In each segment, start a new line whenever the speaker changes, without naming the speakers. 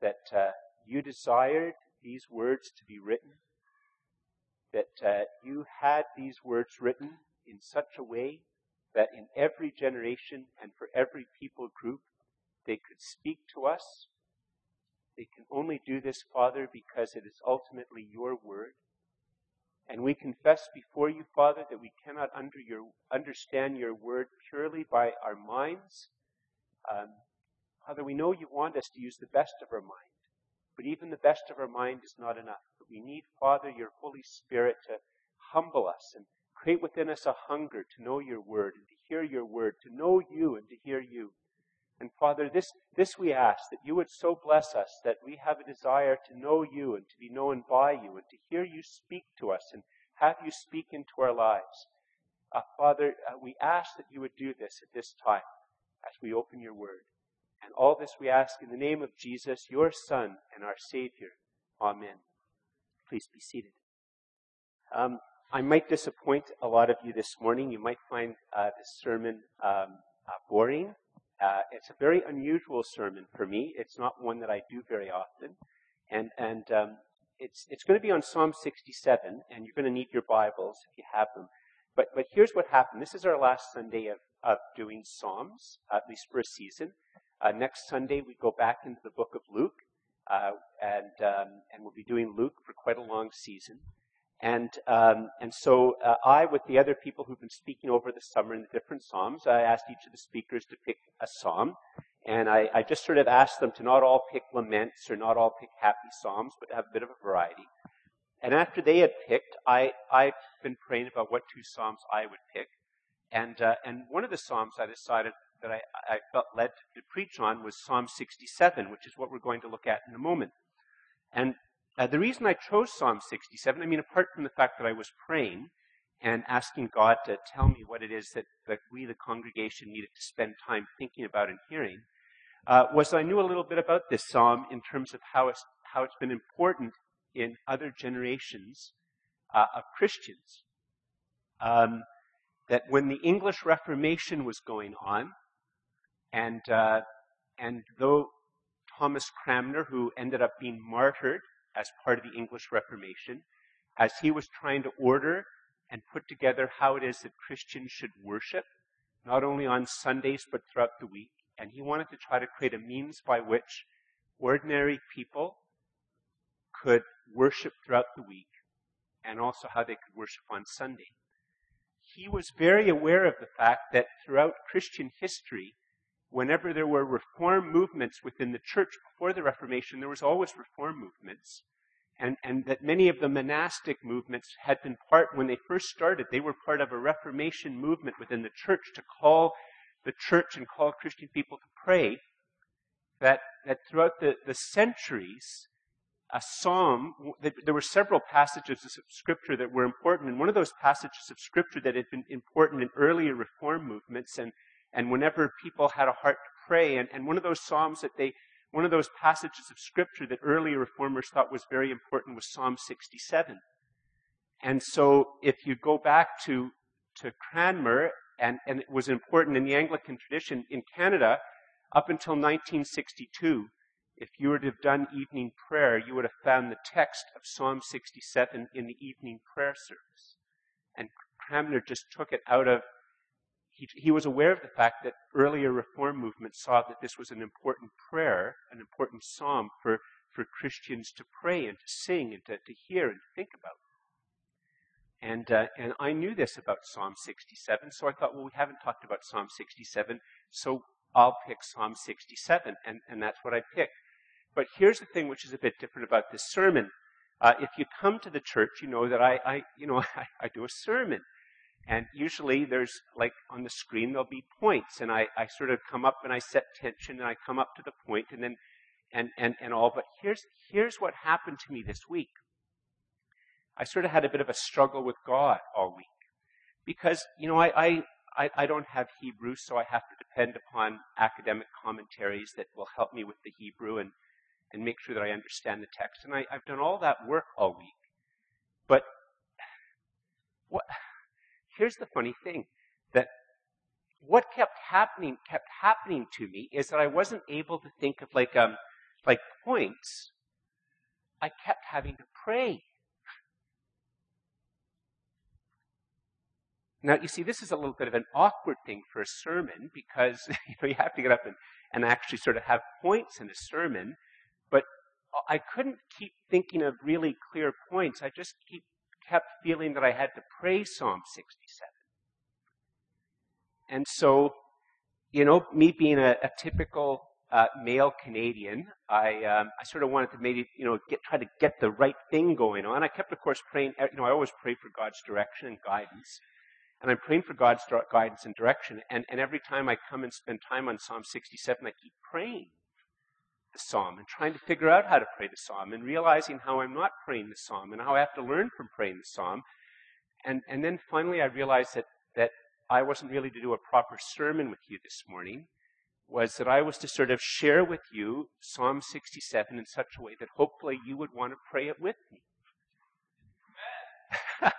that uh, you desired these words to be written, that uh, you had these words written in such a way that in every generation and for every people group, they could speak to us. They can only do this, Father, because it is ultimately your word. And we confess before you, Father, that we cannot under your, understand your word purely by our minds. Um, Father, we know you want us to use the best of our mind, but even the best of our mind is not enough. But we need, Father, your Holy Spirit to humble us and create within us a hunger to know your word and to hear your word, to know you and to hear you. And Father, this, this we ask that you would so bless us that we have a desire to know you and to be known by you and to hear you speak to us and have you speak into our lives. Uh, Father, uh, we ask that you would do this at this time as we open your word. And all this we ask in the name of Jesus, your Son and our Savior. Amen. Please be seated. Um, I might disappoint a lot of you this morning. You might find uh, this sermon um, uh, boring uh, it's a very unusual sermon for me. It's not one that I do very often. And, and um, it's, it's going to be on Psalm 67, and you're going to need your Bibles if you have them. But, but here's what happened. This is our last Sunday of, of doing Psalms, at least for a season. Uh, next Sunday, we go back into the book of Luke, uh, and, um, and we'll be doing Luke for quite a long season. And, um, and so uh, I, with the other people who've been speaking over the summer in the different Psalms, I asked each of the speakers to pick a Psalm. And I, I just sort of asked them to not all pick laments or not all pick happy Psalms, but have a bit of a variety. And after they had picked, I, I've been praying about what two Psalms I would pick. And, uh, and one of the Psalms I decided that I, I felt led to preach on was Psalm 67, which is what we're going to look at in a moment. And uh, the reason I chose Psalm 67, I mean, apart from the fact that I was praying and asking God to tell me what it is that, that we, the congregation, needed to spend time thinking about and hearing, uh, was I knew a little bit about this psalm in terms of how it's, how it's been important in other generations uh, of Christians. Um, that when the English Reformation was going on, and uh, and though Thomas Cranmer, who ended up being martyred as part of the English Reformation, as he was trying to order and put together how it is that Christians should worship, not only on Sundays but throughout the week. And he wanted to try to create a means by which ordinary people could worship throughout the week and also how they could worship on Sunday. He was very aware of the fact that throughout Christian history, whenever there were reform movements within the church before the Reformation, there was always reform movements. And, and that many of the monastic movements had been part, when they first started, they were part of a Reformation movement within the church to call the church and call Christian people to pray. That, that throughout the, the centuries, a psalm, there were several passages of scripture that were important. And one of those passages of scripture that had been important in earlier reform movements and and whenever people had a heart to pray, and, and one of those psalms that they, one of those passages of scripture that early reformers thought was very important was Psalm 67. And so if you go back to, to Cranmer, and, and it was important in the Anglican tradition in Canada, up until 1962, if you were to have done evening prayer, you would have found the text of Psalm 67 in the evening prayer service. And Cranmer just took it out of he, was aware of the fact that earlier reform movements saw that this was an important prayer, an important psalm for, for Christians to pray and to sing and to, to hear and to think about. And, uh, and I knew this about Psalm 67, so I thought, well, we haven't talked about Psalm 67, so I'll pick Psalm 67, and, and that's what I picked. But here's the thing which is a bit different about this sermon. Uh, if you come to the church, you know that I, I you know, I, I do a sermon. And usually there's like on the screen, there'll be points. And I, I sort of come up and I set tension and I come up to the point and then, and, and, and all. But here's, here's what happened to me this week. I sort of had a bit of a struggle with God all week. Because, you know, I, I, I don't have Hebrew, so I have to depend upon academic commentaries that will help me with the Hebrew and, and make sure that I understand the text. And I, I've done all that work all week. But what, here's the funny thing that what kept happening kept happening to me is that I wasn't able to think of like um like points, I kept having to pray. Now, you see, this is a little bit of an awkward thing for a sermon because you, know, you have to get up and, and actually sort of have points in a sermon. But I couldn't keep thinking of really clear points. I just keep, kept feeling that I had to pray Psalm 67. And so, you know, me being a, a typical uh, male Canadian, I, um, I sort of wanted to maybe, you know, get, try to get the right thing going on. I kept, of course, praying, you know, I always pray for God's direction and guidance. And I'm praying for God's guidance and direction. And, and every time I come and spend time on Psalm 67, I keep praying the psalm and trying to figure out how to pray the psalm and realizing how I'm not praying the psalm and how I have to learn from praying the psalm. And, and then finally I realized that, that I wasn't really to do a proper sermon with you this morning, was that I was to sort of share with you Psalm 67 in such a way that hopefully you would want to pray it with me.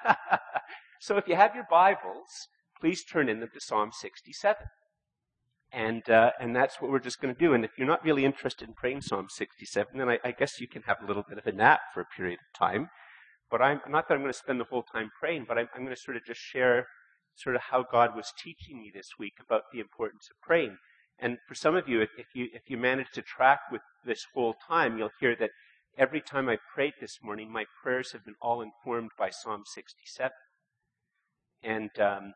So if you have your Bibles, please turn in them to Psalm 67. And, uh, and that's what we're just going to do. And if you're not really interested in praying Psalm 67, then I, I, guess you can have a little bit of a nap for a period of time. But I'm not that I'm going to spend the whole time praying, but I'm, I'm going to sort of just share sort of how God was teaching me this week about the importance of praying. And for some of you, if, if you if you manage to track with this whole time, you'll hear that every time I prayed this morning, my prayers have been all informed by Psalm 67. And, um,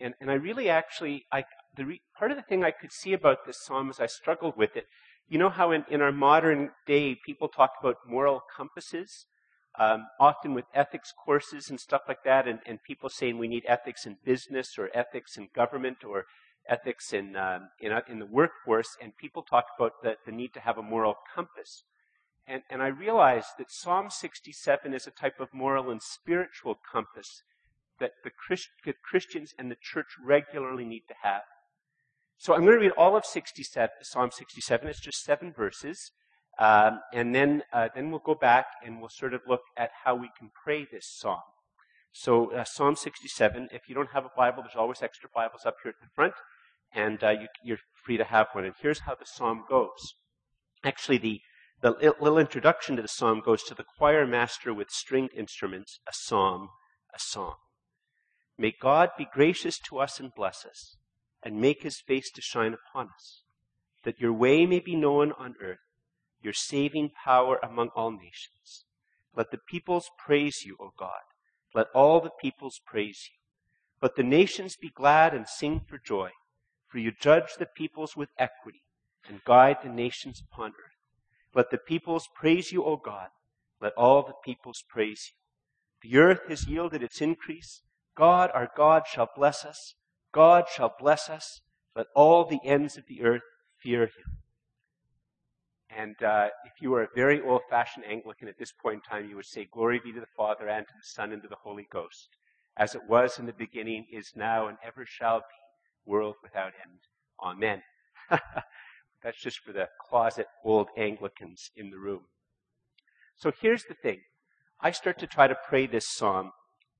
and, and I really actually, I, the re, part of the thing I could see about this psalm as I struggled with it, you know how in, in our modern day people talk about moral compasses, um, often with ethics courses and stuff like that, and, and people saying we need ethics in business or ethics in government or ethics in, um, in, uh, in, the workforce, and people talk about the, the need to have a moral compass. And, and I realized that Psalm 67 is a type of moral and spiritual compass that the Christ, that Christians and the church regularly need to have. So I'm going to read all of 67, Psalm 67. It's just seven verses. Um, and then, uh, then we'll go back and we'll sort of look at how we can pray this psalm. So uh, Psalm 67, if you don't have a Bible, there's always extra Bibles up here at the front, and uh, you, you're free to have one. And here's how the psalm goes. Actually, the, the little introduction to the psalm goes to the choir master with stringed instruments, a psalm, a song. May God be gracious to us and bless us, and make his face to shine upon us, that your way may be known on earth, your saving power among all nations. Let the peoples praise you, O God. Let all the peoples praise you. Let the nations be glad and sing for joy, for you judge the peoples with equity and guide the nations upon earth. Let the peoples praise you, O God. Let all the peoples praise you. The earth has yielded its increase God, our God, shall bless us. God shall bless us. Let all the ends of the earth fear him. And uh, if you were a very old fashioned Anglican at this point in time, you would say, Glory be to the Father, and to the Son, and to the Holy Ghost, as it was in the beginning, is now, and ever shall be, world without end. Amen. That's just for the closet old Anglicans in the room. So here's the thing. I start to try to pray this psalm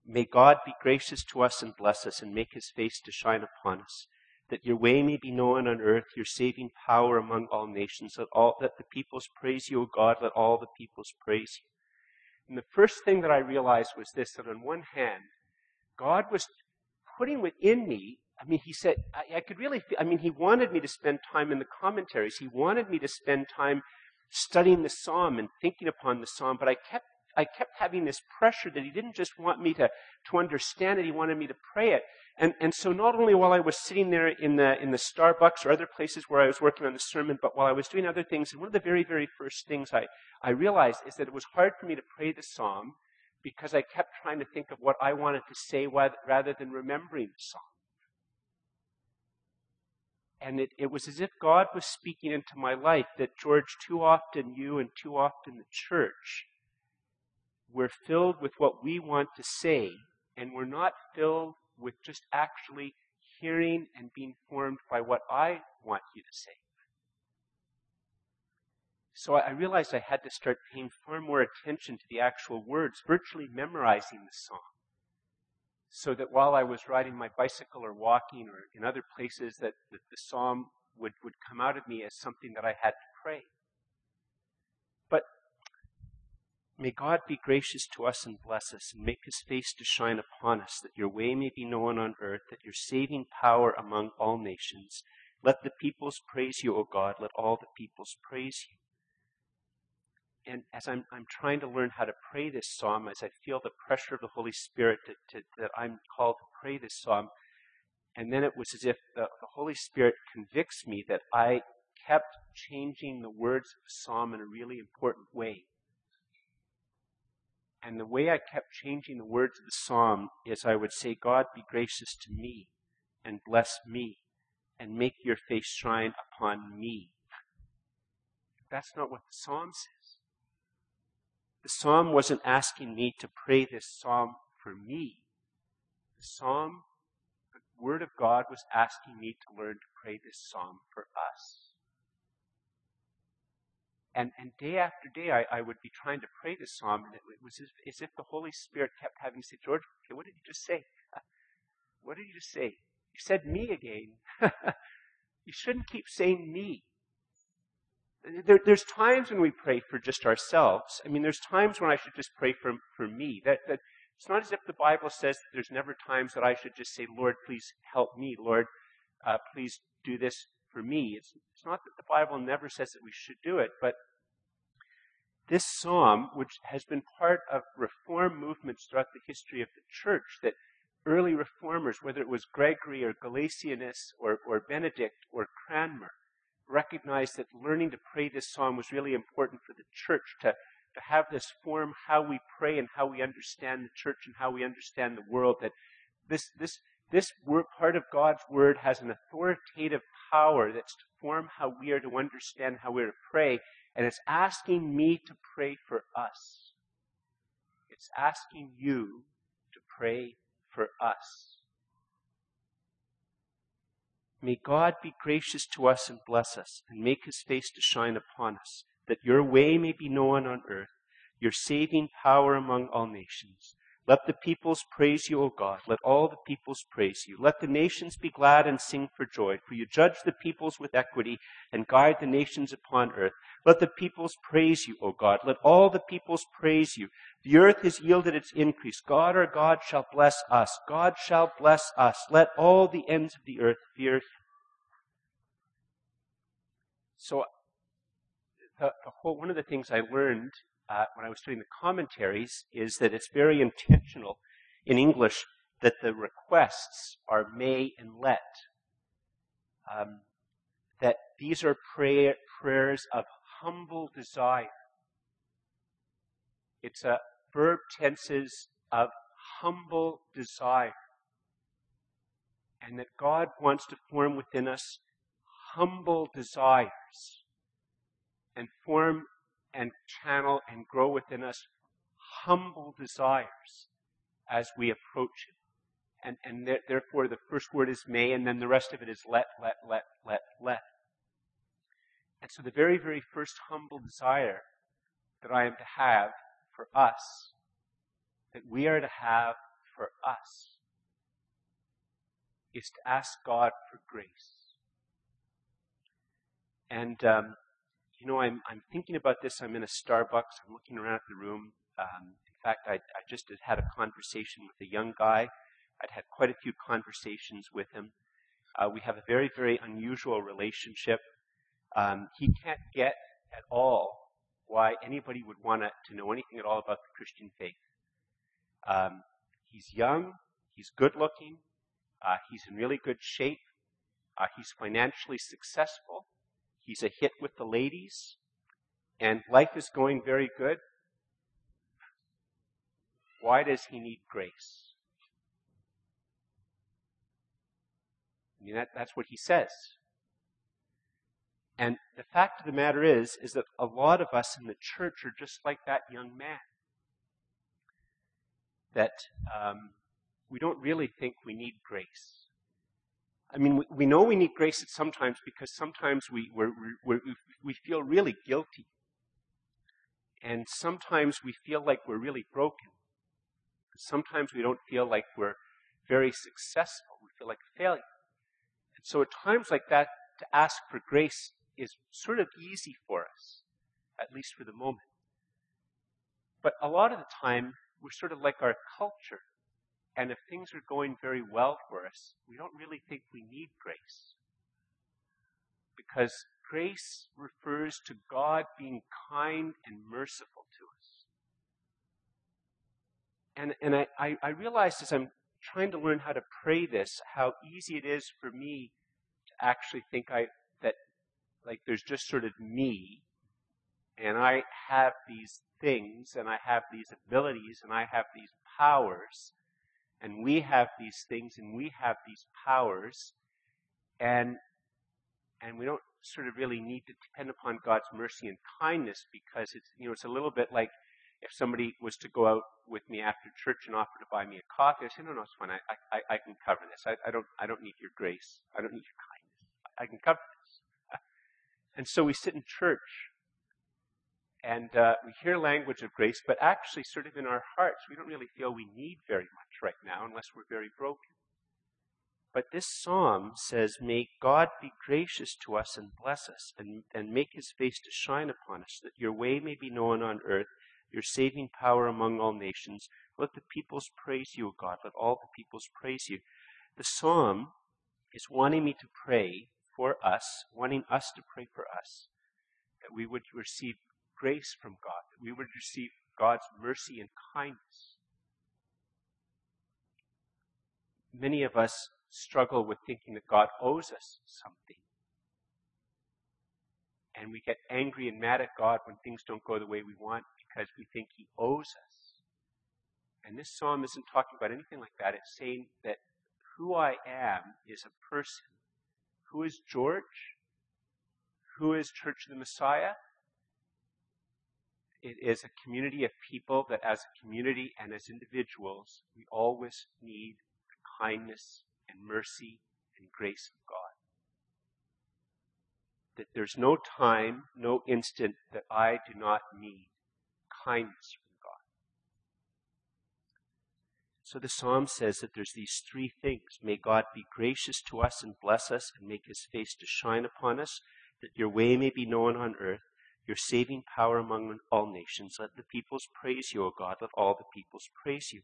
May God be gracious to us and bless us and make his face to shine upon us, that your way may be known on earth, your saving power among all nations. Let all that the peoples praise you, O God, let all the peoples praise you. And the first thing that I realized was this that on one hand, God was putting within me, I mean, he said, I, I could really feel, I mean, he wanted me to spend time in the commentaries. He wanted me to spend time studying the psalm and thinking upon the psalm, but I kept I kept having this pressure that he didn't just want me to, to understand it, he wanted me to pray it. And, and so not only while I was sitting there in the, in the Starbucks or other places where I was working on the sermon, but while I was doing other things, and one of the very, very first things I, I realized is that it was hard for me to pray the psalm because I kept trying to think of what I wanted to say rather than remembering the psalm. And it, it was as if God was speaking into my life that, George, too often you and too often the church we're filled with what we want to say, and we're not filled with just actually hearing and being formed by what I want you to say. So I realized I had to start paying far more attention to the actual words, virtually memorizing the song. So that while I was riding my bicycle or walking or in other places, that, that the psalm would, would come out of me as something that I had to pray. May God be gracious to us and bless us, and make his face to shine upon us, that your way may be known on earth, that your saving power among all nations. Let the peoples praise you, O God. Let all the peoples praise you. And as I'm, I'm trying to learn how to pray this psalm, as I feel the pressure of the Holy Spirit to, to, that I'm called to pray this psalm, and then it was as if the, the Holy Spirit convicts me that I kept changing the words of the psalm in a really important way. And the way I kept changing the words of the psalm is I would say, God be gracious to me and bless me and make your face shine upon me. That's not what the psalm says. The psalm wasn't asking me to pray this psalm for me. The psalm, the word of God was asking me to learn to pray this psalm for us. And, and day after day, I, I would be trying to pray this psalm, and it, was as, as, if the Holy Spirit kept having to say, George, okay, what did you just say? What did you just say? You said me again. you shouldn't keep saying me. There, there's times when we pray for just ourselves. I mean, there's times when I should just pray for, for me. That, that it's not as if the Bible says there's never times that I should just say, Lord, please help me. Lord, uh, please do this for me. It's, it's not that the Bible never says that we should do it, but this psalm, which has been part of reform movements throughout the history of the church, that early reformers, whether it was Gregory or Gelasius or, or Benedict or Cranmer, recognized that learning to pray this psalm was really important for the church to, to have this form how we pray and how we understand the church and how we understand the world. That this, this, this word, part of God's word has an authoritative power that's to form how we are to understand how we're to pray, and it's asking me to pray for us. It's asking you to pray for us. May God be gracious to us and bless us, and make his face to shine upon us, that your way may be known on earth, your saving power among all nations. Let the peoples praise you, O God. Let all the peoples praise you. Let the nations be glad and sing for joy, for you judge the peoples with equity and guide the nations upon earth. Let the peoples praise you, O God. Let all the peoples praise you. The earth has yielded its increase. God our God shall bless us. God shall bless us. Let all the ends of the earth fear. So, the, the whole, one of the things I learned uh, when I was doing the commentaries is that it's very intentional in English that the requests are may and let. Um, that these are prayer, prayers of humble desire. It's a verb tenses of humble desire. And that God wants to form within us humble desires and form and channel and grow within us humble desires as we approach Him. And, and th- therefore, the first word is may, and then the rest of it is let, let, let, let, let. And so, the very, very first humble desire that I am to have for us, that we are to have for us, is to ask God for grace. And um, you know, I'm, I'm thinking about this. I'm in a Starbucks. I'm looking around at the room. Um, in fact, I, I just had a conversation with a young guy. I'd had quite a few conversations with him. Uh, we have a very, very unusual relationship. Um, he can't get at all why anybody would want to know anything at all about the Christian faith. Um, he's young, he's good looking, uh, he's in really good shape, uh, he's financially successful, He's a hit with the ladies, and life is going very good. Why does he need grace? I mean, that, that's what he says. And the fact of the matter is, is that a lot of us in the church are just like that young man. That um, we don't really think we need grace. I mean, we, we know we need grace at sometimes because sometimes we, we're, we're, we feel really guilty. And sometimes we feel like we're really broken. Sometimes we don't feel like we're very successful. We feel like a failure. And so at times like that, to ask for grace is sort of easy for us, at least for the moment. But a lot of the time, we're sort of like our culture. And if things are going very well for us, we don't really think we need grace. Because grace refers to God being kind and merciful to us. And, and I, I, I realized as I'm trying to learn how to pray this, how easy it is for me to actually think I, that like there's just sort of me and I have these things and I have these abilities and I have these powers and we have these things and we have these powers and and we don't sort of really need to depend upon God's mercy and kindness because it's you know it's a little bit like if somebody was to go out with me after church and offer to buy me a coffee, I say, no, no, it's fine. I, I, I can cover this. I, I don't, I don't need your grace. I don't need your kindness. I can cover this. and so we sit in church and uh, we hear language of grace, but actually, sort of in our hearts, we don't really feel we need very much right now unless we're very broken. But this psalm says, May God be gracious to us and bless us, and, and make his face to shine upon us, that your way may be known on earth, your saving power among all nations. Let the peoples praise you, O God. Let all the peoples praise you. The psalm is wanting me to pray for us, wanting us to pray for us, that we would receive grace from God, that we would receive God's mercy and kindness. Many of us struggle with thinking that God owes us something. And we get angry and mad at God when things don't go the way we want because we think He owes us. And this psalm isn't talking about anything like that. It's saying that who I am is a person. Who is George? Who is Church of the Messiah? It is a community of people that, as a community and as individuals, we always need the kindness and mercy and grace of God. That there's no time, no instant that I do not need kindness from God. So the psalm says that there's these three things. May God be gracious to us and bless us and make his face to shine upon us, that your way may be known on earth your saving power among all nations. Let the peoples praise you, O God. Let all the peoples praise you.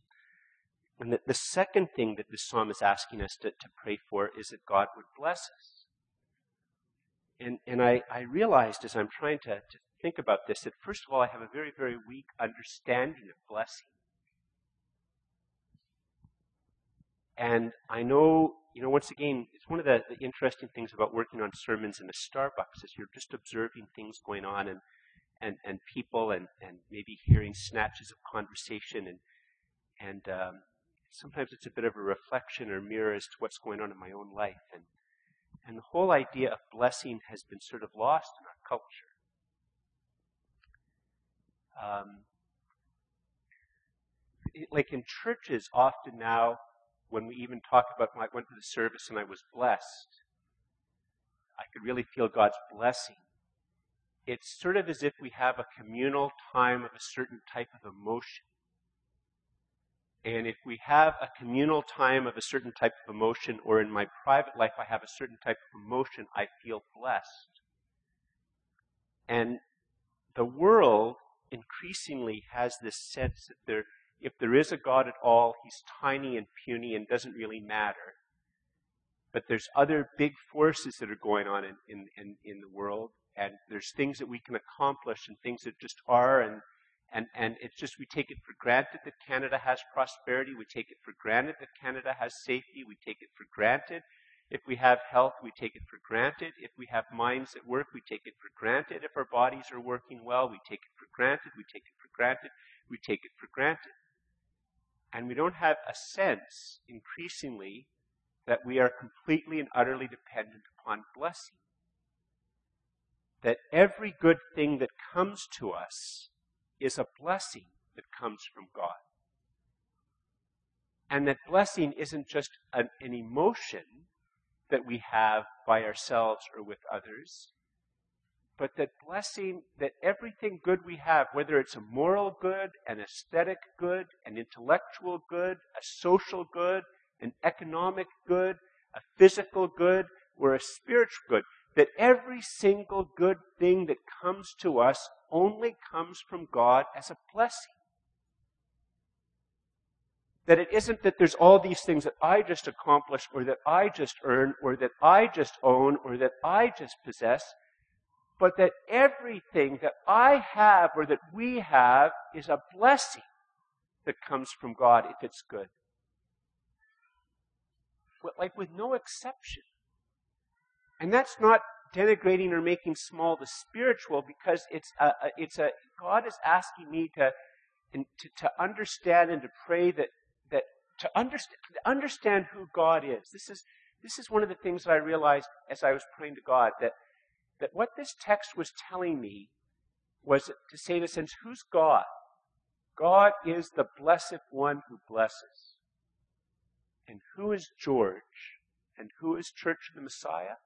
And the, the second thing that this psalm is asking us to, to pray for is that God would bless us. And, and I, I realized as I'm trying to, to think about this that first of all, I have a very, very weak understanding of blessing. And I know, you know, once again, it's one of the, the, interesting things about working on sermons in a Starbucks is you're just observing things going on and, and, and people and, and maybe hearing snatches of conversation and, and um, sometimes it's a bit of a reflection or mirror as to what's going on in my own life. And, and the whole idea of blessing has been sort of lost in our culture. Um, it, like in churches, often now, when we even talk about when I went to the service and I was blessed, I could really feel God's blessing. It's sort of as if we have a communal time of a certain type of emotion. And if we have a communal time of a certain type of emotion, or in my private life I have a certain type of emotion, I feel blessed. And the world increasingly has this sense that there if there is a God at all, he's tiny and puny and doesn't really matter. But there's other big forces that are going on in, in, in, in the world, and there's things that we can accomplish and things that just are, and, and, and it's just we take it for granted that Canada has prosperity, we take it for granted that Canada has safety, we take it for granted. If we have health, we take it for granted. If we have minds that work, we take it for granted. If our bodies are working well, we take it for granted. We take it for granted. We take it for granted. And we don't have a sense, increasingly, that we are completely and utterly dependent upon blessing. That every good thing that comes to us is a blessing that comes from God. And that blessing isn't just an, an emotion that we have by ourselves or with others, but that blessing, that everything good we have, whether it's a moral good, an aesthetic good, an intellectual good, a social good, an economic good, a physical good, or a spiritual good, that every single good thing that comes to us only comes from God as a blessing. That it isn't that there's all these things that I just accomplish or that I just earn or that I just own or that I just possess, but that everything that I have or that we have is a blessing that comes from God if it's good. But like with no exception. And that's not denigrating or making small the spiritual because it's a, it's a God is asking me to, to to understand and to pray that that to understand to understand who God is. This is this is one of the things that I realized as I was praying to God that that what this text was telling me was to say in a sense, who's God? God is the blessed one who blesses. And who is George? And who is Church of the Messiah?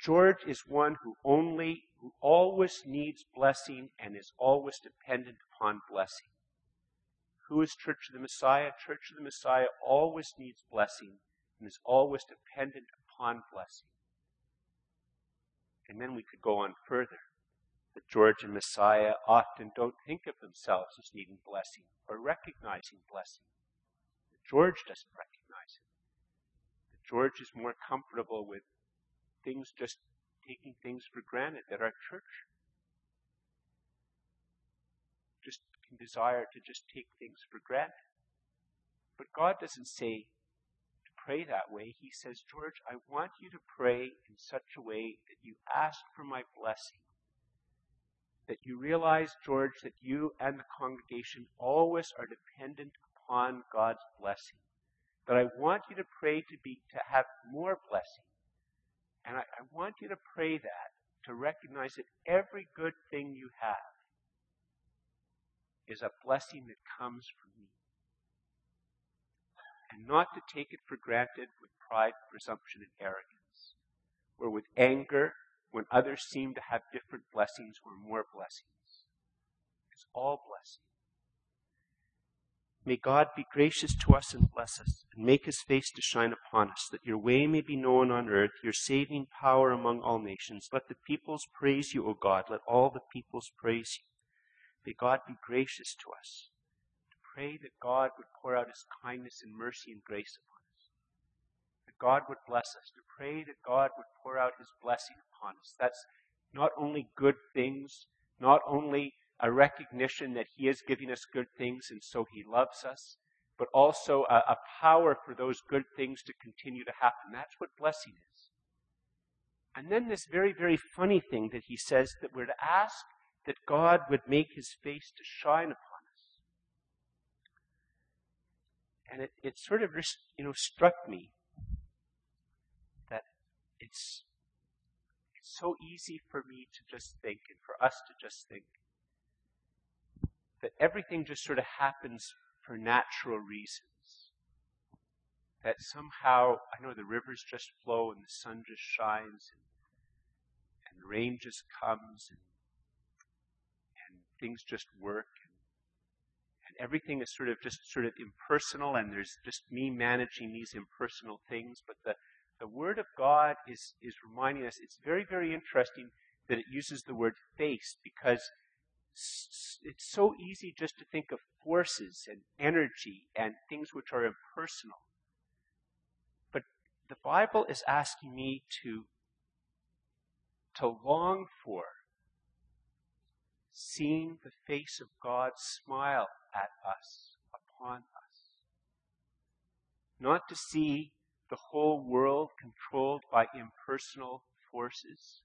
George is one who only, who always needs blessing and is always dependent upon blessing. Who is Church of the Messiah? Church of the Messiah always needs blessing and is always dependent upon blessing. And then we could go on further. That George and Messiah often don't think of themselves as needing blessing or recognizing blessing. That George doesn't recognize it. That George is more comfortable with things just taking things for granted. That our church just can desire to just take things for granted. But God doesn't say pray that way. He says, George, I want you to pray in such a way that you ask for my blessing. That you realize, George, that you and the congregation always are dependent upon God's blessing. That I want you to pray to be to have more blessing. And I, I want you to pray that, to recognize that every good thing you have is a blessing that comes from me and not to take it for granted with pride, presumption, and arrogance, or with anger when others seem to have different blessings or more blessings. It's all blessing. May God be gracious to us and bless us, and make his face to shine upon us, that your way may be known on earth, your saving power among all nations. Let the peoples praise you, O God. Let all the peoples praise you. May God be gracious to us pray that God would pour out his kindness and mercy and grace upon us. That God would bless us. To pray that God would pour out his blessing upon us. That's not only good things, not only a recognition that he is giving us good things and so he loves us, but also a, a power for those good things to continue to happen. That's what blessing is. And then this very, very funny thing that he says that we're to ask that God would make his face to shine upon and it, it sort of just, you know struck me that it's it's so easy for me to just think and for us to just think that everything just sort of happens for natural reasons. That somehow, I know the rivers just flow and the sun just shines and, and rain just comes and, and things just work everything is sort of just sort of impersonal and there's just me managing these impersonal things. But the, the Word of God is, is reminding us, it's very, very interesting that it uses the word face because it's so easy just to think of forces and energy and things which are impersonal. But the Bible is asking me to, to long for seeing the face of God smile at us, upon us. Not to see the whole world controlled by impersonal forces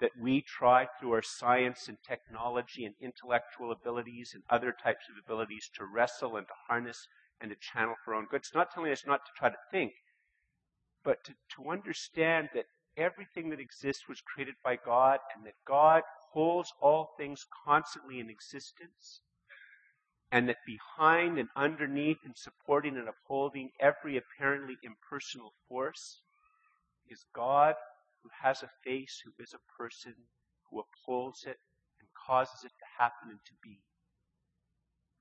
that we try through our science and technology and intellectual abilities and other types of abilities to wrestle and to harness and to channel for our own good. It's not telling us not to try to think, but to, to understand that everything that exists was created by God and that God holds all things constantly in existence and that behind and underneath and supporting and upholding every apparently impersonal force is God who has a face, who is a person, who upholds it and causes it to happen and to be.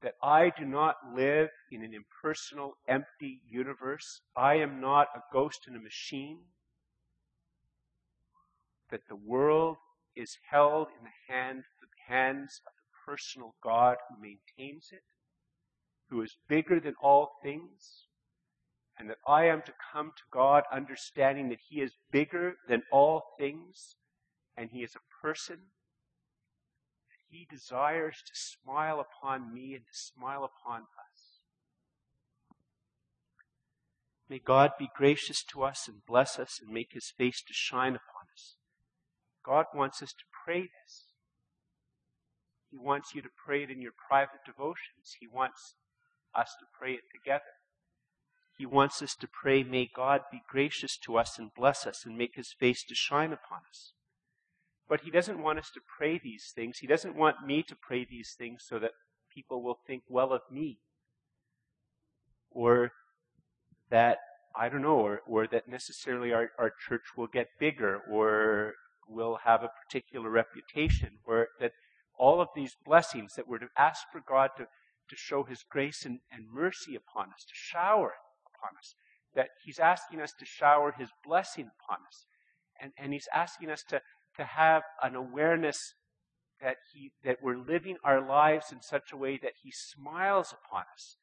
That I do not live in an impersonal, empty universe. I am not a ghost in a machine. That the world is held in the hand, the hands of personal God who maintains it, who is bigger than all things, and that I am to come to God understanding that He is bigger than all things, and He is a person. That He desires to smile upon me and to smile upon us. May God be gracious to us and bless us and make His face to shine upon us. God wants us to pray this. He wants you to pray it in your private devotions. He wants us to pray it together. He wants us to pray, may God be gracious to us and bless us and make his face to shine upon us. But he doesn't want us to pray these things. He doesn't want me to pray these things so that people will think well of me. Or that, I don't know, or, or that necessarily our, our church will get bigger or will have a particular reputation, or that all of these blessings that we're to ask for God to, to show His grace and, and mercy upon us, to shower upon us, that He's asking us to shower His blessing upon us. And, and He's asking us to, to have an awareness that, he, that we're living our lives in such a way that He smiles upon us.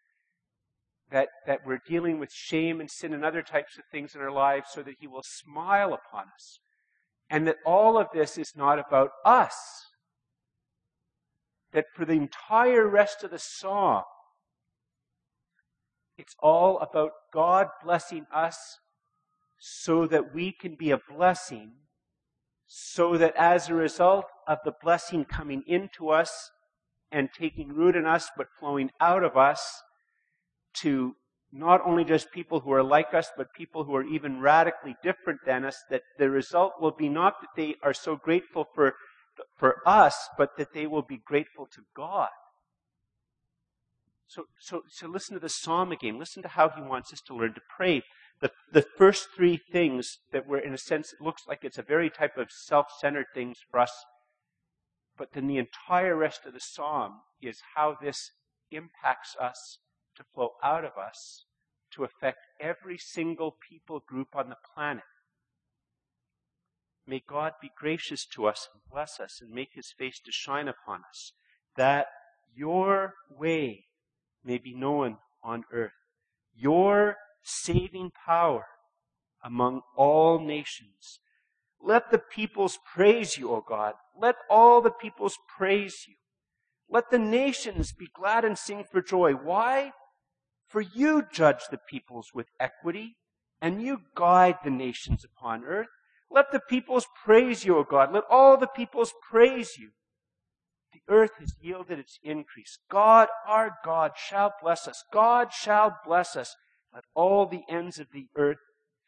That, that we're dealing with shame and sin and other types of things in our lives so that He will smile upon us and that all of this is not about us. That for the entire rest of the song, it's all about God blessing us so that we can be a blessing, so that as a result of the blessing coming into us and taking root in us, but flowing out of us to not only just people who are like us, but people who are even radically different than us, that the result will be not that they are so grateful for, for us, but that they will be grateful to God. So, so, so listen to the psalm again. Listen to how he wants us to learn to pray. The, the first three things that were, in a sense, it looks like it's a very type of self-centered things for us. But then the entire rest of the psalm is how this impacts us to flow out of us to affect every single people group on the planet. May God be gracious to us and bless us and make his face to shine upon us, that your way may be known on earth, your saving power among all nations. Let the peoples praise you, O God. Let all the peoples praise you. Let the nations be glad and sing for joy. Why? For you judge the peoples with equity, and you guide the nations upon earth. Let the peoples praise you, O God. Let all the peoples praise you. The earth has yielded its increase. God, our God, shall bless us. God shall bless us. Let all the ends of the earth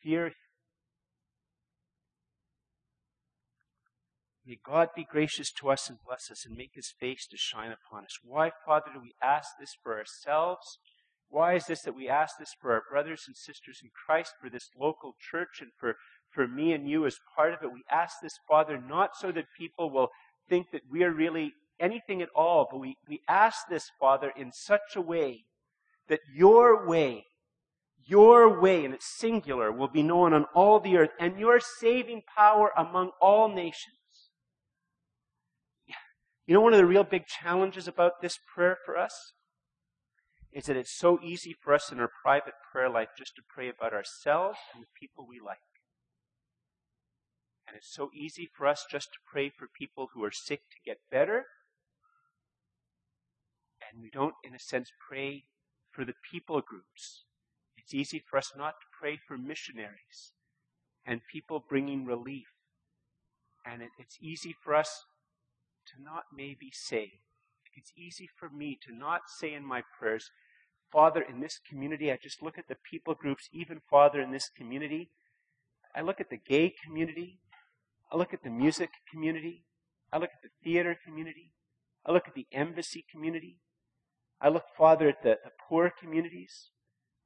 fear him. May God be gracious to us and bless us and make his face to shine upon us. Why, Father, do we ask this for ourselves? Why is this that we ask this for our brothers and sisters in Christ, for this local church, and for, for me and you as part of it? We ask this, Father, not so that people will think that we are really anything at all, but we, we ask this, Father, in such a way that your way, your way, and it's singular, will be known on all the earth, and your saving power among all nations. You know, one of the real big challenges about this prayer for us is that it's so easy for us in our private prayer life just to pray about ourselves and the people we like. And it's so easy for us just to pray for people who are sick to get better. And we don't, in a sense, pray for the people groups. It's easy for us not to pray for missionaries and people bringing relief. And it, it's easy for us to not maybe say, it's easy for me to not say in my prayers, Father, in this community, I just look at the people groups, even Father, in this community. I look at the gay community. I look at the music community. I look at the theater community. I look at the embassy community. I look, Father, at the, the poor communities.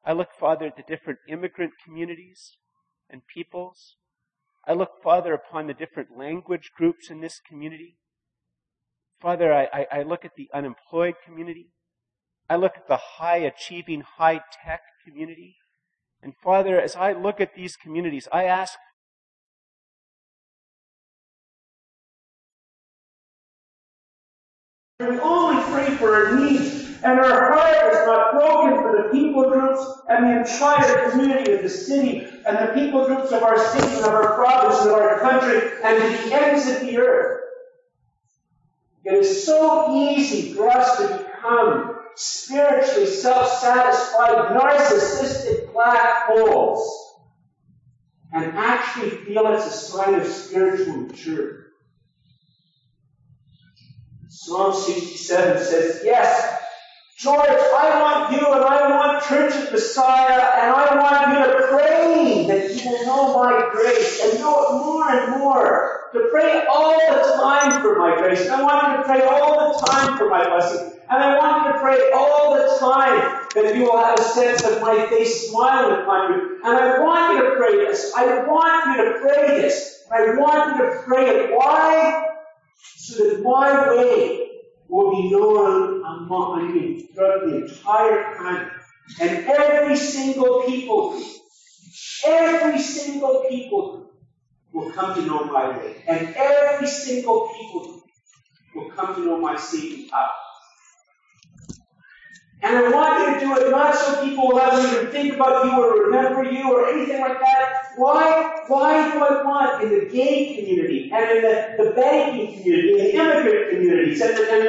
I look, Father, at the different immigrant communities and peoples. I look, Father, upon the different language groups in this community. Father, I, I, I look at the unemployed community. I look at the high achieving, high tech community. And Father, as I look at these communities, I ask we only pray for our needs
and our heart is not broken for the people groups and the entire community of the city and the people groups of our city and of our province and of our country and to the ends of the earth. It is so easy for us to become spiritually self-satisfied, narcissistic black holes and actually feel it's a sign of spiritual maturity. Psalm 67 says, Yes, George, I want you and I want Church of Messiah and I want you to pray that you will know my grace and know it more and more. To pray all the time for my grace. And I want you to pray all the time for my blessing. And I want you to pray all the time that you will have a sense of my face smiling upon you. And I want you to pray this. I want you to pray this. I want you to pray it. Why? So that my way will be known among, I mean, throughout the entire planet. And every single people every single people will come to know my way. And every single people will come to know my saving power. And I want you to do it not so people will ever even think about you or remember you or anything like that. Why? Why do I want in the gay community and in the, the banking community, in the immigrant communities, and, and,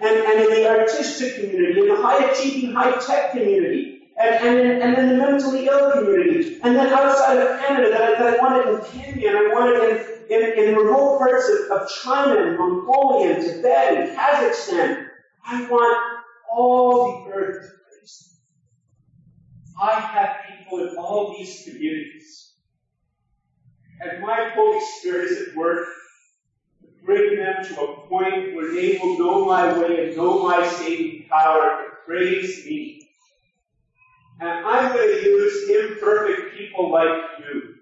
and, and, in the artistic community, in the high achieving high tech community, and, and, in, and in the mentally ill community, and then outside of Canada that I, that I in Kenya, and I wanted in, in, in remote parts of, of China and Mongolia and Tibet and Kazakhstan. I want all the earth to praise I have people in all these communities. And my Holy Spirit is at work to bring them to a point where they will know my way and know my saving power to praise me. And I'm going to use imperfect people like you.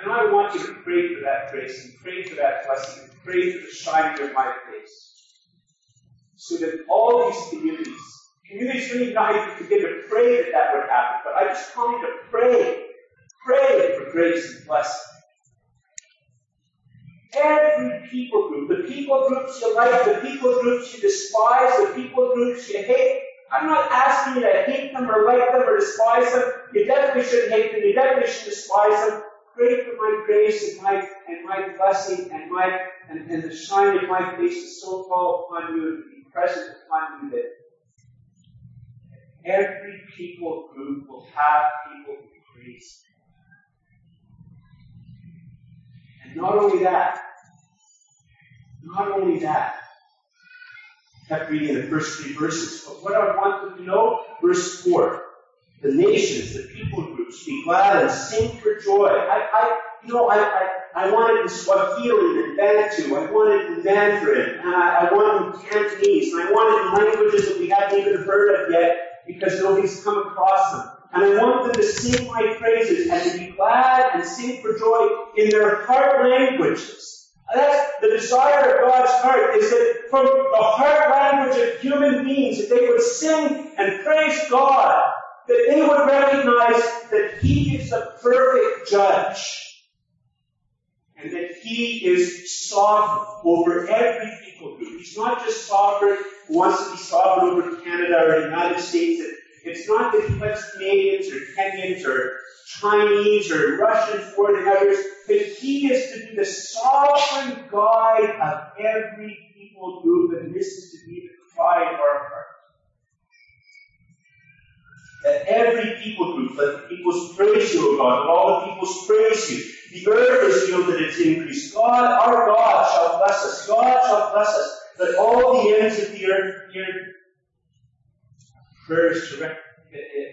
And I want you to pray for that grace and pray for that blessing and pray for the shining of my face so that all these communities, really not even begin to pray that that would happen, but I just call you to pray, pray for grace and blessing. Every people group, the people groups you like, the people groups you despise, the people groups you hate, I'm not asking you to hate them or like them or despise them. You definitely shouldn't hate them. You definitely shouldn't despise them. Pray for my grace and my and my blessing and my and, and the shine of my face to so fall upon you and be present upon you that every people group will have people who praise And not only that, not only that, kept reading the first three verses, but what I want them to know, verse 4, the nations, the people groups, be glad and sing for joy. I, I you know, I, I, I wanted in Swahili and Bantu, I wanted in Mandarin, and I, I wanted in Cantonese, and I wanted in languages that we hadn't even heard of yet because nobody's come across them. And I want them to sing my praises and to be glad and sing for joy in their heart languages. That's the desire of God's heart is that from the heart language of human beings that they would sing and praise God, that they would recognize that He is the perfect judge and that He is sovereign over every people group. He's not just sovereign, who wants to be sovereign over Canada or the United States. It's not that He lets Canadians or Kenyans or Chinese or than others, but He is to be the sovereign guide of every people group, and this is to be the cry of our heart. That every people group, that the peoples praise you, O God, let all the peoples praise you. The earth is yielded its increase. God, our God, shall bless us. God shall bless us. Let all the ends of the earth hear prayers to rec-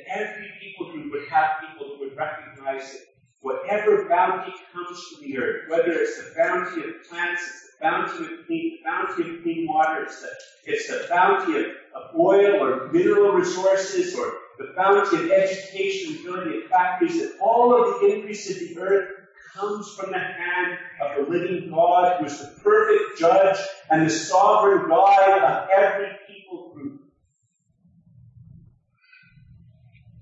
every people group would have people who would recognize that whatever bounty comes from the earth, whether it's the bounty of plants, it's the bounty of clean, the bounty of clean water, it's the, it's the bounty of, of oil or mineral resources or bounty of education, ability of factories, that all of the increase of the earth comes from the hand of the living God who is the perfect judge and the sovereign guide of every people group.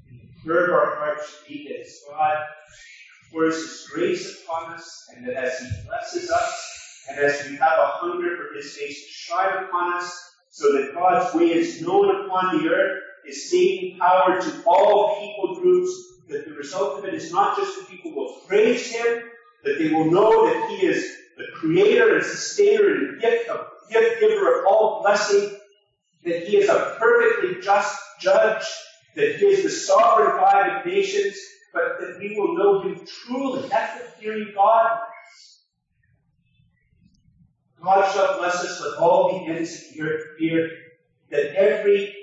And the prayer of our hearts should be God pours His grace upon us and that as He blesses us and as we have a hunger for His face to shine upon us, so that God's way is known upon the earth, His saving power to all people groups, that the result of it is not just that people will praise Him, that they will know that He is the creator and sustainer and gift, gift giver of all blessing, that He is a perfectly just judge, that He is the sovereign God of nations, but that we will know Him truly. That's what fearing God God shall bless us with all the ends of the earth fear, that every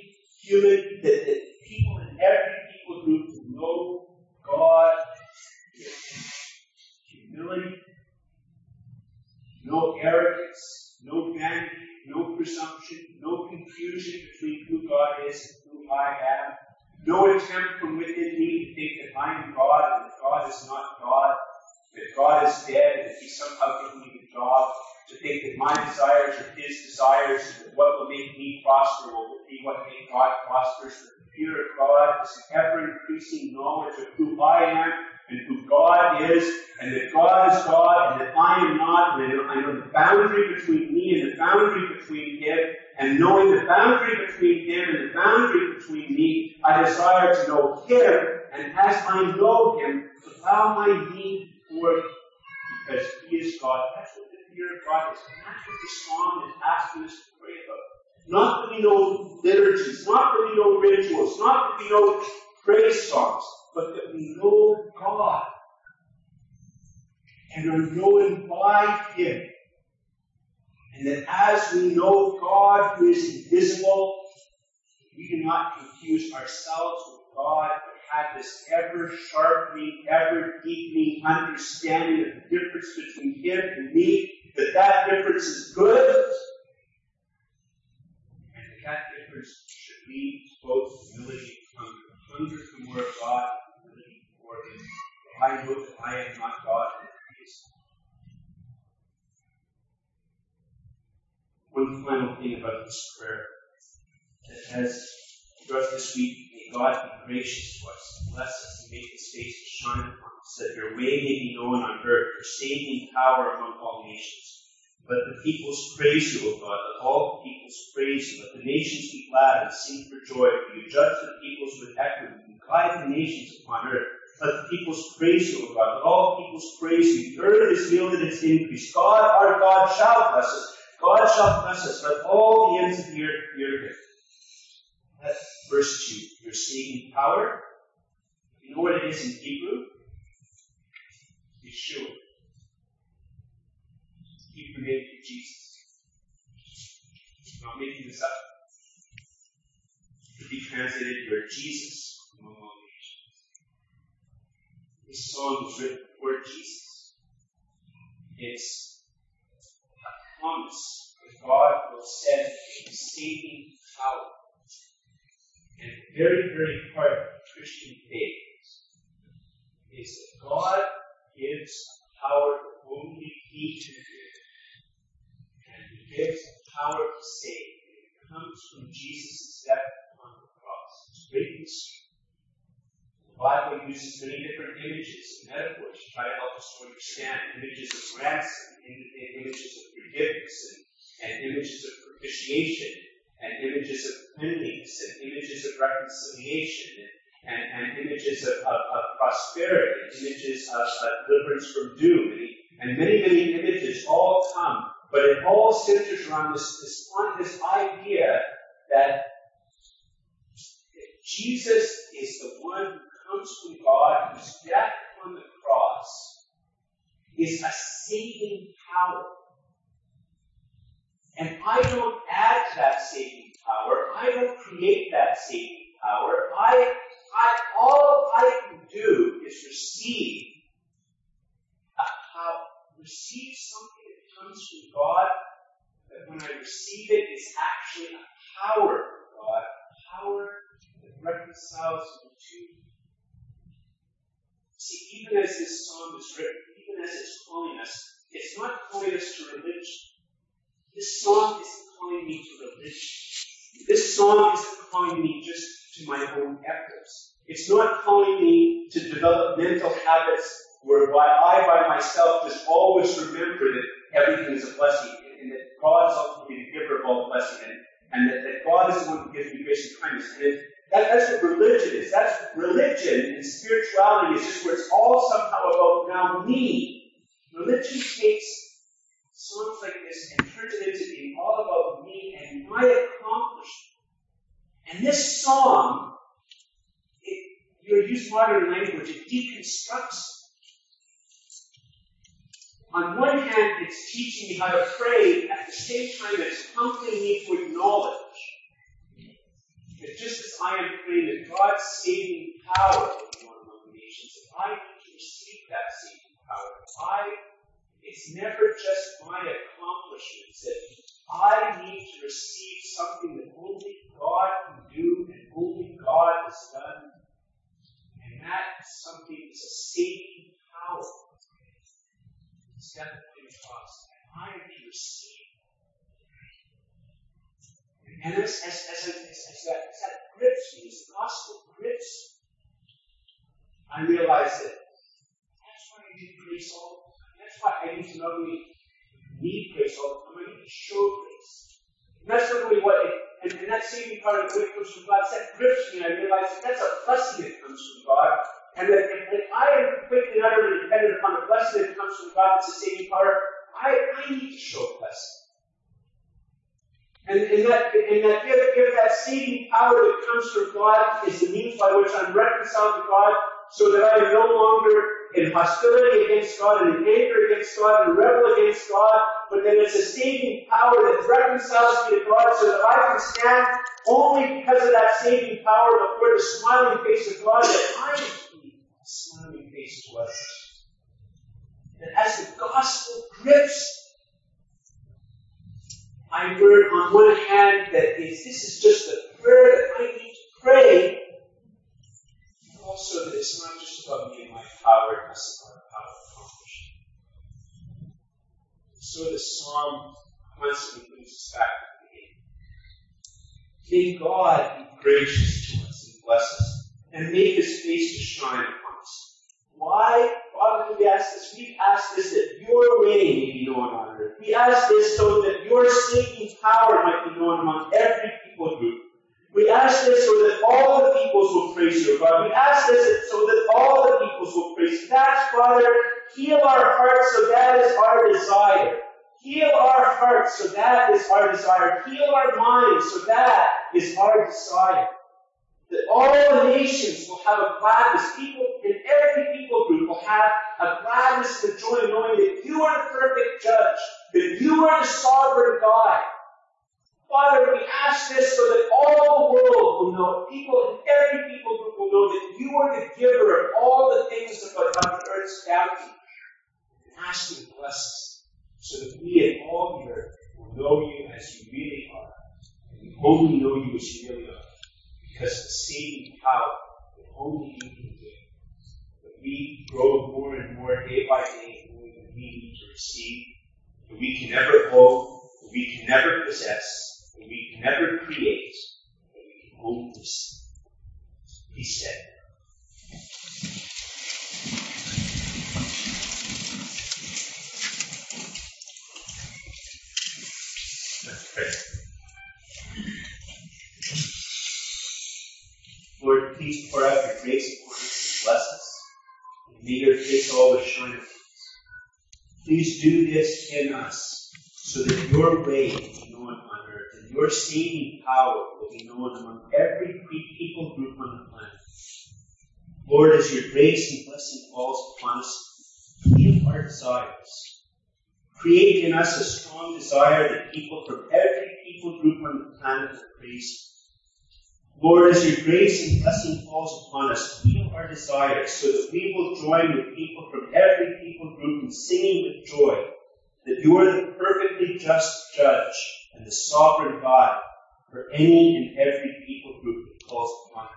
human, that, that people in every people group will know God humility, no arrogance, no vanity, no presumption, no confusion between who God is and who I am, no attempt from within me to think that I am God and that God is not God, that God is dead and that He somehow given me the job to think that my desires are his desires, that what will make me prosper will be what make God prosperous. That the fear of God is an ever increasing knowledge of who I am and who God is, and that God is God, and that I am not, and I know the boundary between me and the boundary between Him, and knowing the boundary between Him and the boundary between me, I desire to know Him, and as I know Him, to bow my knee before Him, because He is God. That's what fear of God is. That's what the psalm is asking us to pray about. Not that we know liturgies, not that we know rituals, not that we know praise songs, but that we know God and are known by Him. And that as we know God who is invisible, we do not confuse ourselves with God, had this ever sharpening, ever deepening understanding of the difference between him and me, that that difference is good, and that that difference should lead to both humility and hunger. Hunger for more of God, humility for him. For I know that I am not God, and he is. One final thing about this prayer that has throughout this week may God be gracious to us, bless us, and make his face to shine upon us, that your way may be known on earth, your saving power among all nations. Let the peoples praise you, O God. Let all the peoples praise you. Let the nations be glad and sing for joy. For you judge the peoples with equity. You guide the nations upon earth. Let the peoples praise you, O God. Let all peoples praise you. The earth has yielded its increase. God, our God, shall bless us. God shall bless us. Let all the ends of the earth fear him. Let verse 2, your saving power. You know what it is in Hebrew? Yeshua. Name for Jesus. I'm not making this up. It could be translated your Jesus among all. This song was written for Jesus. It's a promise that God will send a saving power and very, very part of Christian faith is that God gives power only He can give. And He gives power to save. It comes from Jesus' death on the cross. It's. The Bible uses many different images and metaphors to try to help us to understand images of ransom, images of forgiveness, and, and images of propitiation and images of cleanliness and images of reconciliation and, and, and images of, of, of, prosperity, images of, of deliverance from doom, and, many, many images all come, but it all centers around this, this, this idea that Jesus is the one from God, whose death on the cross is a saving power and I don't add to that saving power. I don't create that saving power. I, I, all I can do is receive a power, receive something that comes from God. That when I receive it, it's actually a power of God, a power that reconciles me two. See, even as this song is written, even as it's calling us, it's not calling us to religion. This song isn't calling me to religion. This song isn't calling me just to my own efforts. It's not calling me to develop mental habits whereby I by myself just always remember that everything is a blessing and that God's ultimately the giver of all blessing and, and that, that God is the one who gives me grace and kindness. And that, that's what religion is. That's religion and spirituality is just where it's all somehow about now me. Religion takes songs like this and turns it into being all about me and my accomplishment. And this song, it, you use modern language, it deconstructs on one hand, it's teaching me how to pray, at the same time, it's humbling me to acknowledge that just as I am praying that God's saving power will be on among the nations, that I need to receive that saving power. I, it's never just my accomplishments, that I need to receive something that only God can do and only God has done. And that something is a saving power step across. It, and I am to receive. And as, as, as, as, as, that, as that grips me, as the gospel grips, I realize that that's why I need grace all. That's why I need to not only need grace all the time, I need to show grace. And that's really what and, and that saving part of the comes from God. That grips me, I realize that that's a blessing that comes from God. And that if, I am and utterly dependent upon the blessing that comes from God, it's a saving power, I, I need to show blessing. And, and that, and that give, that saving power that comes from God is the means by which I'm reconciled to God so that I am no longer in hostility against God and in anger against God and rebel against God, but that it's a saving power that reconciles me to God so that I can stand only because of that saving power before the smiling face of God that I am smiling face to others. That as the gospel grips, I learn on one hand that this is just a prayer that I need to pray, also that it's not just about me and my power, it's about how to accomplish it. So the psalm constantly brings us back to the beginning. May God be gracious to us and bless us, and make his face to shine why? Why would we ask this? We ask this that your way may be known on earth. We ask this so that your saving power might be known among every people group. We ask this so that all the peoples will praise you, God. We ask this so that all the peoples will praise you. That's, Father, heal our hearts so that is our desire. Heal our hearts so that is our desire. Heal our minds so that is our desire that all nations will have a gladness. People in every people group will have a gladness and joy knowing that you are the perfect judge, that you are the sovereign God. Father, we ask this so that all the world will know, people in every people group will know that you are the giver of all the things that are on earth's bounty. And ask you to bless us so that we and all the earth will know you as you really are. And we only know you as you really are because saving power that only you can give. That we grow more and more day by day knowing that we need to receive, that we can never hold, that we can never possess, that we can never create, that we can only receive. He said. Please pour out your grace upon us and bless us. And may your face always shine upon us. Please do this in us so that your way will be known on earth and your saving power will be known among every people group on the planet. Lord, as your grace and blessing falls upon us, heal our desires. Create in us a strong desire that people from every people group on the planet will praise Lord, as your grace and blessing falls upon us, heal our desires so that we will join with people from every people group in singing with joy that you are the perfectly just judge and the sovereign God for any and every people group that calls upon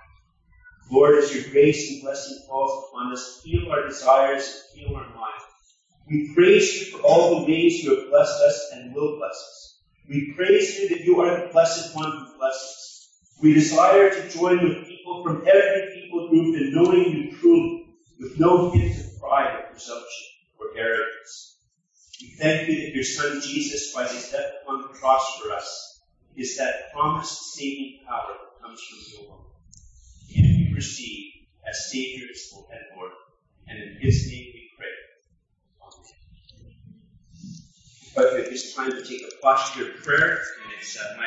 you. Lord, as your grace and blessing falls upon us, heal our desires and heal our mind. We praise you for all the ways you have blessed us and will bless us. We praise you that you are the blessed one who blesses us. We desire to join with people from every people group in knowing you truly, with no hint of pride or presumption or arrogance. We thank you that your Son Jesus, by his death upon the cross for us, is that promised saving power that comes from you alone. Him we receive as Savior and Lord, and in His name we pray. Amen. But at this time to take a posture of prayer, and it's my